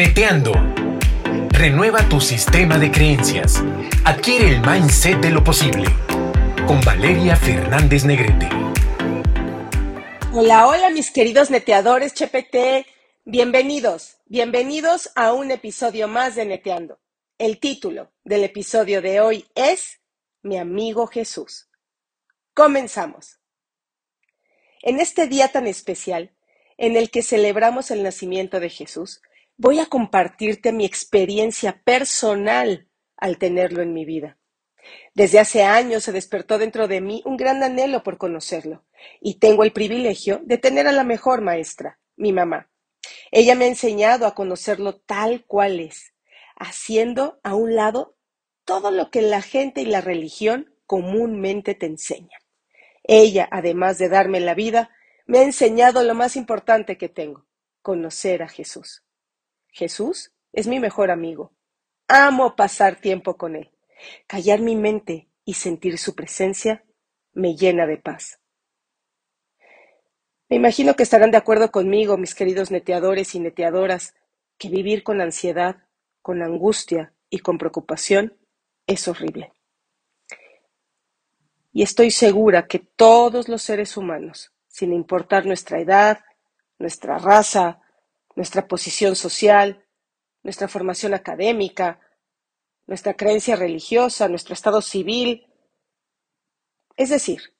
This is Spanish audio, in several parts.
Neteando. Renueva tu sistema de creencias. Adquiere el mindset de lo posible. Con Valeria Fernández Negrete. Hola, hola mis queridos neteadores Chepete. Bienvenidos, bienvenidos a un episodio más de Neteando. El título del episodio de hoy es Mi amigo Jesús. Comenzamos. En este día tan especial, en el que celebramos el nacimiento de Jesús, voy a compartirte mi experiencia personal al tenerlo en mi vida. Desde hace años se despertó dentro de mí un gran anhelo por conocerlo, y tengo el privilegio de tener a la mejor maestra, mi mamá. Ella me ha enseñado a conocerlo tal cual es, haciendo a un lado todo lo que la gente y la religión comúnmente te enseñan. Ella, además de darme la vida, me ha enseñado lo más importante que tengo, conocer a Jesús. Jesús es mi mejor amigo. Amo pasar tiempo con Él. Callar mi mente y sentir su presencia me llena de paz. Me imagino que estarán de acuerdo conmigo, mis queridos neteadores y neteadoras, que vivir con ansiedad, con angustia y con preocupación es horrible. Y estoy segura que todos los seres humanos, sin importar nuestra edad, nuestra raza, nuestra posición social, nuestra formación académica, nuestra creencia religiosa, nuestro estado civil. Es decir,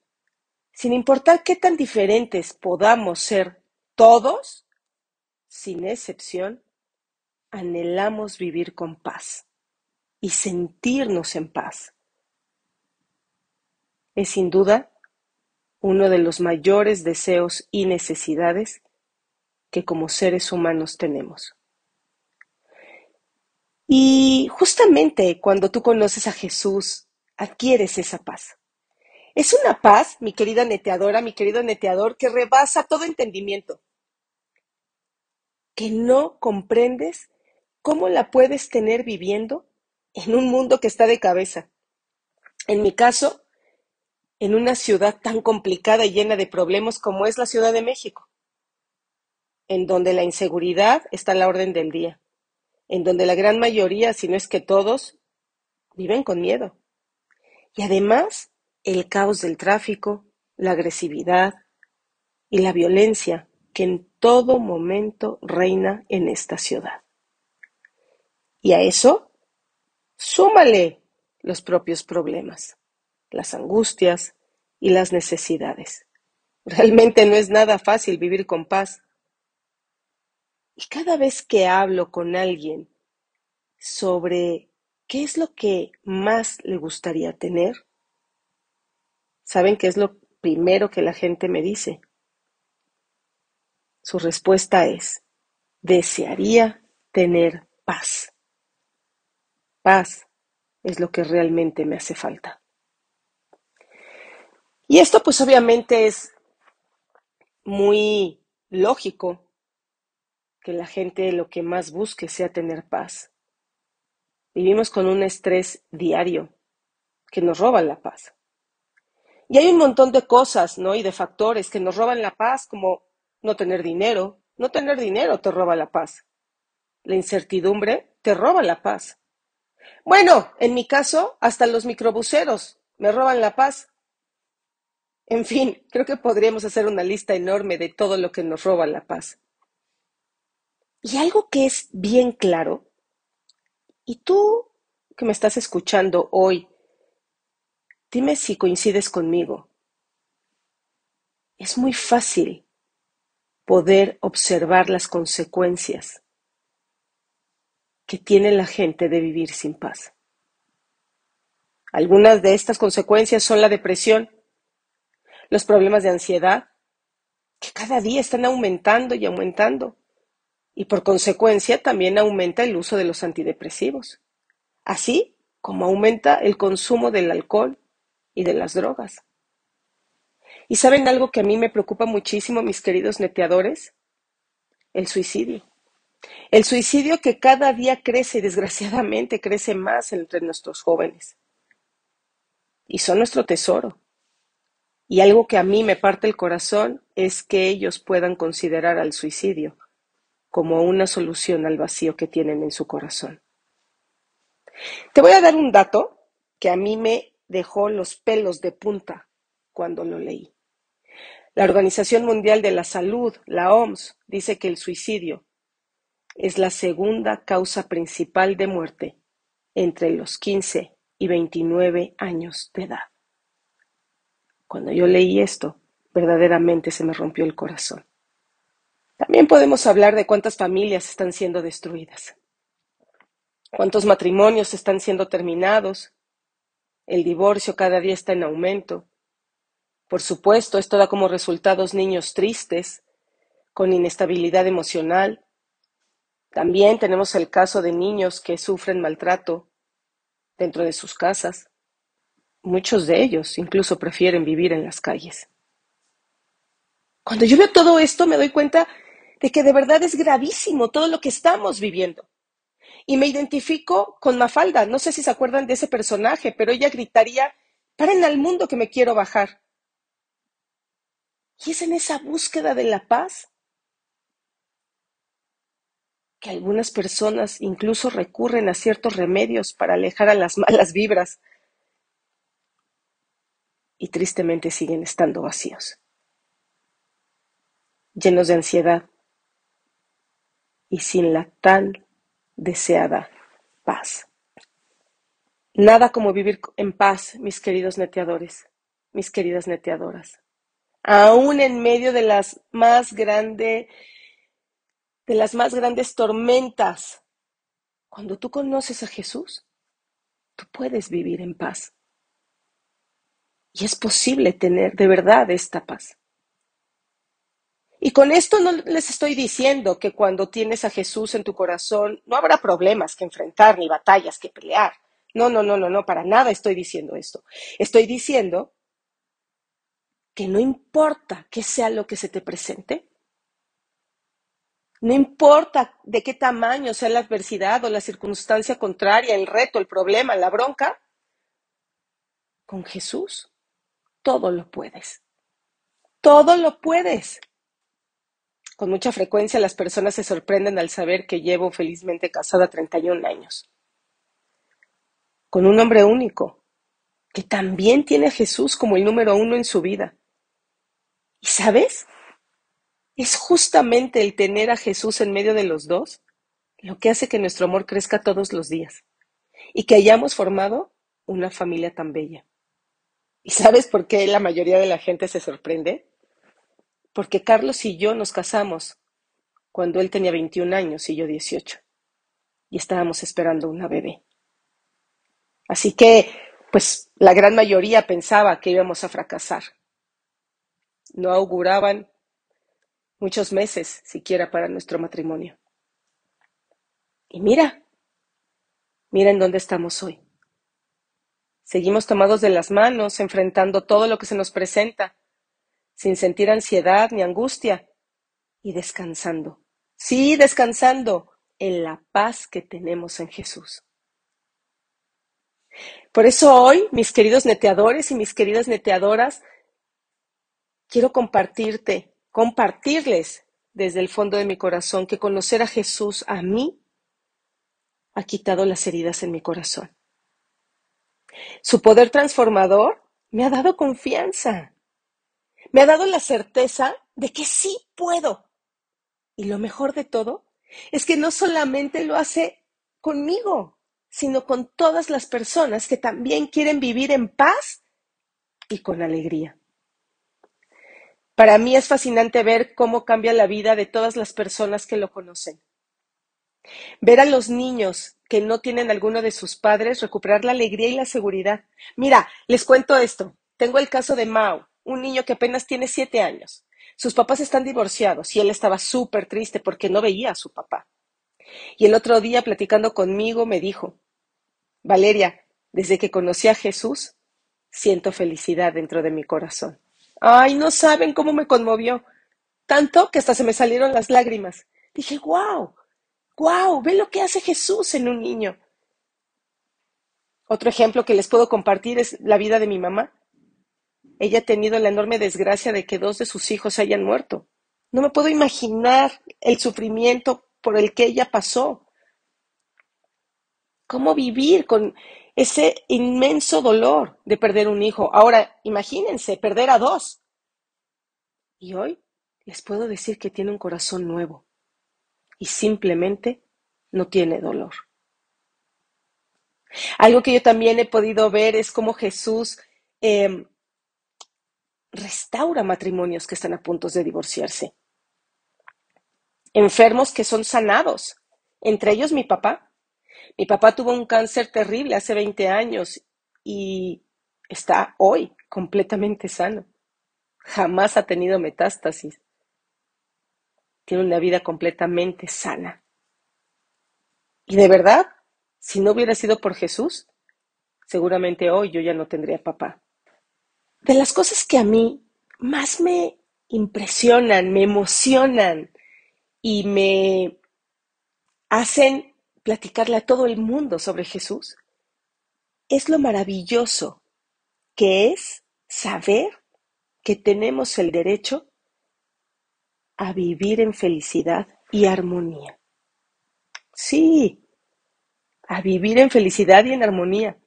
sin importar qué tan diferentes podamos ser todos, sin excepción, anhelamos vivir con paz y sentirnos en paz. Es sin duda uno de los mayores deseos y necesidades que como seres humanos tenemos. Y justamente cuando tú conoces a Jesús, adquieres esa paz. Es una paz, mi querida neteadora, mi querido neteador, que rebasa todo entendimiento, que no comprendes cómo la puedes tener viviendo en un mundo que está de cabeza. En mi caso, en una ciudad tan complicada y llena de problemas como es la Ciudad de México en donde la inseguridad está a la orden del día, en donde la gran mayoría, si no es que todos, viven con miedo. Y además, el caos del tráfico, la agresividad y la violencia que en todo momento reina en esta ciudad. Y a eso, súmale los propios problemas, las angustias y las necesidades. Realmente no es nada fácil vivir con paz y cada vez que hablo con alguien sobre qué es lo que más le gustaría tener, ¿saben qué es lo primero que la gente me dice? Su respuesta es, desearía tener paz. Paz es lo que realmente me hace falta. Y esto pues obviamente es muy lógico que la gente lo que más busque sea tener paz. Vivimos con un estrés diario que nos roban la paz. Y hay un montón de cosas, ¿no? Y de factores que nos roban la paz, como no tener dinero. No tener dinero te roba la paz. La incertidumbre te roba la paz. Bueno, en mi caso, hasta los microbuseros me roban la paz. En fin, creo que podríamos hacer una lista enorme de todo lo que nos roba la paz. Y algo que es bien claro, y tú que me estás escuchando hoy, dime si coincides conmigo. Es muy fácil poder observar las consecuencias que tiene la gente de vivir sin paz. Algunas de estas consecuencias son la depresión, los problemas de ansiedad, que cada día están aumentando y aumentando, y por consecuencia también aumenta el uso de los antidepresivos, así como aumenta el consumo del alcohol y de las drogas. ¿Y saben algo que a mí me preocupa muchísimo, mis queridos neteadores? El suicidio. El suicidio que cada día crece, desgraciadamente crece más entre nuestros jóvenes. Y son nuestro tesoro. Y algo que a mí me parte el corazón es que ellos puedan considerar al suicidio como una solución al vacío que tienen en su corazón. Te voy a dar un dato que a mí me dejó los pelos de punta cuando lo leí. La Organización Mundial de la Salud, la OMS, dice que el suicidio es la segunda causa principal de muerte entre los 15 y 29 años de edad. Cuando yo leí esto, verdaderamente se me rompió el corazón. También podemos hablar de cuántas familias están siendo destruidas, cuántos matrimonios están siendo terminados, el divorcio cada día está en aumento. Por supuesto, esto da como resultados niños tristes, con inestabilidad emocional. También tenemos el caso de niños que sufren maltrato dentro de sus casas. Muchos de ellos incluso prefieren vivir en las calles. Cuando yo veo todo esto me doy cuenta de que de verdad es gravísimo todo lo que estamos viviendo. Y me identifico con Mafalda, no sé si se acuerdan de ese personaje, pero ella gritaría, paren al mundo que me quiero bajar. Y es en esa búsqueda de la paz que algunas personas incluso recurren a ciertos remedios para alejar a las malas vibras y tristemente siguen estando vacíos, llenos de ansiedad y sin la tan deseada paz. Nada como vivir en paz, mis queridos neteadores, mis queridas neteadoras. Aún en medio de las más grandes de las más grandes tormentas. Cuando tú conoces a Jesús, tú puedes vivir en paz. Y es posible tener de verdad esta paz. Y con esto no les estoy diciendo que cuando tienes a Jesús en tu corazón no habrá problemas que enfrentar ni batallas que pelear. No, no, no, no, no, para nada estoy diciendo esto. Estoy diciendo que no importa que sea lo que se te presente, no importa de qué tamaño sea la adversidad o la circunstancia contraria, el reto, el problema, la bronca, con Jesús todo lo puedes. Todo lo puedes. Con mucha frecuencia las personas se sorprenden al saber que llevo felizmente casada 31 años. Con un hombre único, que también tiene a Jesús como el número uno en su vida. ¿Y sabes? Es justamente el tener a Jesús en medio de los dos lo que hace que nuestro amor crezca todos los días y que hayamos formado una familia tan bella. ¿Y sabes por qué la mayoría de la gente se sorprende? Porque Carlos y yo nos casamos cuando él tenía 21 años y yo 18 y estábamos esperando una bebé. Así que, pues la gran mayoría pensaba que íbamos a fracasar. No auguraban muchos meses siquiera para nuestro matrimonio. Y mira, mira en dónde estamos hoy. Seguimos tomados de las manos, enfrentando todo lo que se nos presenta, sin sentir ansiedad ni angustia, y descansando. Sí, descansando en la paz que tenemos en Jesús. Por eso hoy, mis queridos neteadores y mis queridas neteadoras, quiero compartirte compartirles desde el fondo de mi corazón que conocer a Jesús a mí ha quitado las heridas en mi corazón. Su poder transformador me ha dado confianza, me ha dado la certeza de que sí puedo. Y lo mejor de todo es que no solamente lo hace conmigo, sino con todas las personas que también quieren vivir en paz y con alegría. Para mí es fascinante ver cómo cambia la vida de todas las personas que lo conocen. Ver a los niños que no tienen alguno de sus padres recuperar la alegría y la seguridad. Mira, les cuento esto. Tengo el caso de Mao, un niño que apenas tiene siete años. Sus papás están divorciados y él estaba súper triste porque no veía a su papá. Y el otro día, platicando conmigo, me dijo, Valeria, desde que conocí a Jesús, siento felicidad dentro de mi corazón. Ay, no saben cómo me conmovió. Tanto que hasta se me salieron las lágrimas. Dije, wow, wow, ve lo que hace Jesús en un niño. Otro ejemplo que les puedo compartir es la vida de mi mamá. Ella ha tenido la enorme desgracia de que dos de sus hijos hayan muerto. No me puedo imaginar el sufrimiento por el que ella pasó. ¿Cómo vivir con ese inmenso dolor de perder un hijo? Ahora, imagínense, perder a dos. Y hoy les puedo decir que tiene un corazón nuevo y simplemente no tiene dolor. Algo que yo también he podido ver es cómo Jesús em, restaura matrimonios que están a punto de divorciarse. Enfermos que son sanados, entre ellos mi papá. Mi papá tuvo un cáncer terrible hace 20 años y está hoy completamente sano. Jamás ha tenido metástasis. Tiene una vida completamente sana. Y de verdad, si no hubiera sido por Jesús, seguramente hoy yo ya no tendría papá. De las cosas que a mí más me impresionan, me emocionan y me hacen platicarle a todo el mundo sobre Jesús, es lo maravilloso que es saber que tenemos el derecho a vivir en felicidad y armonía. Sí, a vivir en felicidad y en armonía,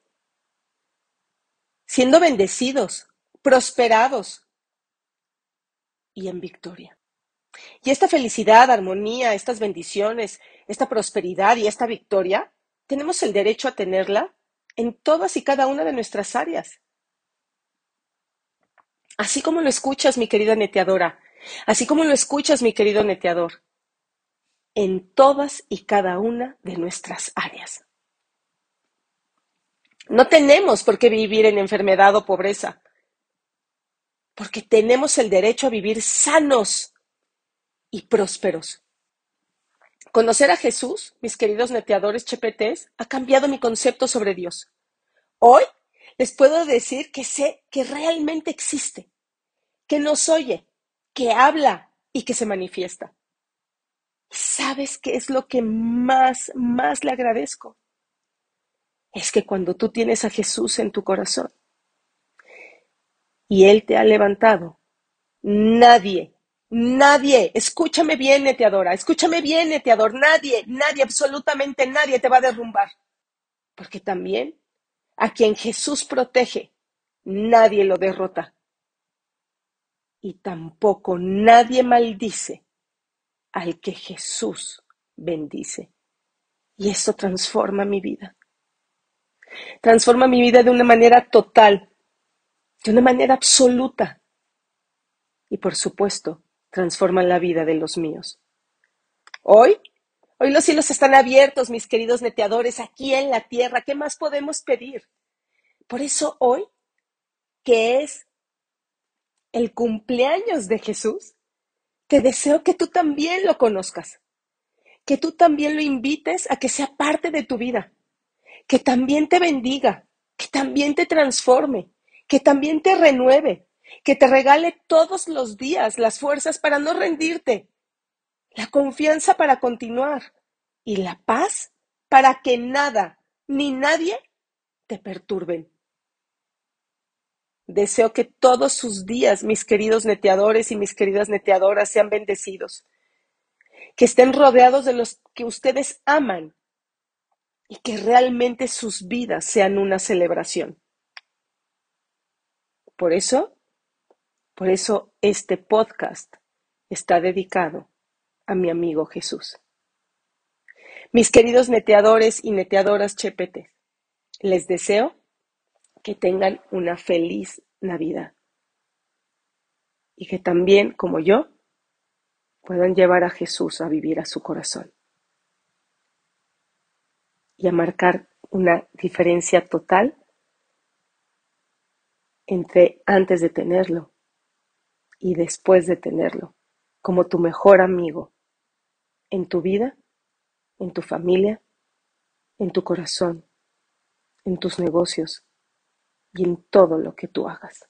siendo bendecidos, prosperados y en victoria. Y esta felicidad, armonía, estas bendiciones, esta prosperidad y esta victoria, tenemos el derecho a tenerla en todas y cada una de nuestras áreas. Así como lo escuchas, mi querida neteadora, así como lo escuchas, mi querido neteador, en todas y cada una de nuestras áreas. No tenemos por qué vivir en enfermedad o pobreza, porque tenemos el derecho a vivir sanos y prósperos. Conocer a Jesús, mis queridos neteadores chepetés, ha cambiado mi concepto sobre Dios. Hoy les puedo decir que sé que realmente existe, que nos oye, que habla y que se manifiesta. ¿Sabes qué es lo que más, más le agradezco? es que cuando tú tienes a Jesús en tu corazón y Él te ha levantado, nadie, nadie, escúchame bien, neteadora, escúchame bien, neteador, nadie, nadie, absolutamente nadie te va a derrumbar. Porque también a quien Jesús protege, nadie lo derrota. Y tampoco nadie maldice al que Jesús bendice. Y eso transforma mi vida. Transforma mi vida de una manera total, de una manera absoluta. Y por supuesto, transforma la vida de los míos. Hoy, hoy los cielos están abiertos, mis queridos neteadores, aquí en la tierra. ¿Qué más podemos pedir? Por eso hoy, que es el cumpleaños de Jesús, te deseo que tú también lo conozcas, que tú también lo invites a que sea parte de tu vida que también te bendiga, que también te transforme, que también te renueve, que te regale todos los días las fuerzas para no rendirte, la confianza para continuar y la paz para que nada ni nadie te perturben. Deseo que todos sus días, mis queridos neteadores y mis queridas neteadoras, sean bendecidos, que estén rodeados de los que ustedes aman y que realmente sus vidas sean una celebración. Por eso, por eso este podcast está dedicado a mi amigo Jesús. Mis queridos neteadores y neteadoras chepetes, les deseo que tengan una feliz Navidad y que también, como yo, puedan llevar a Jesús a vivir a su corazón y a marcar una diferencia total entre antes de tenerlo y después de tenerlo, como tu mejor amigo en tu vida, en tu familia, en tu corazón, en tus negocios y en todo lo que tú hagas.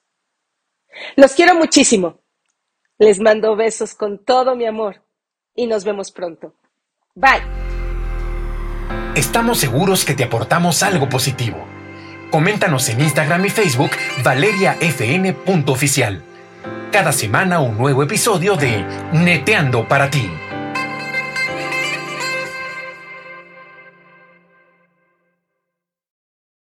Los quiero muchísimo. Les mando besos con todo mi amor y nos vemos pronto. Bye. Estamos seguros que te aportamos algo positivo. Coméntanos en Instagram y Facebook valeriafn.oficial. Cada semana un nuevo episodio de Neteando para ti.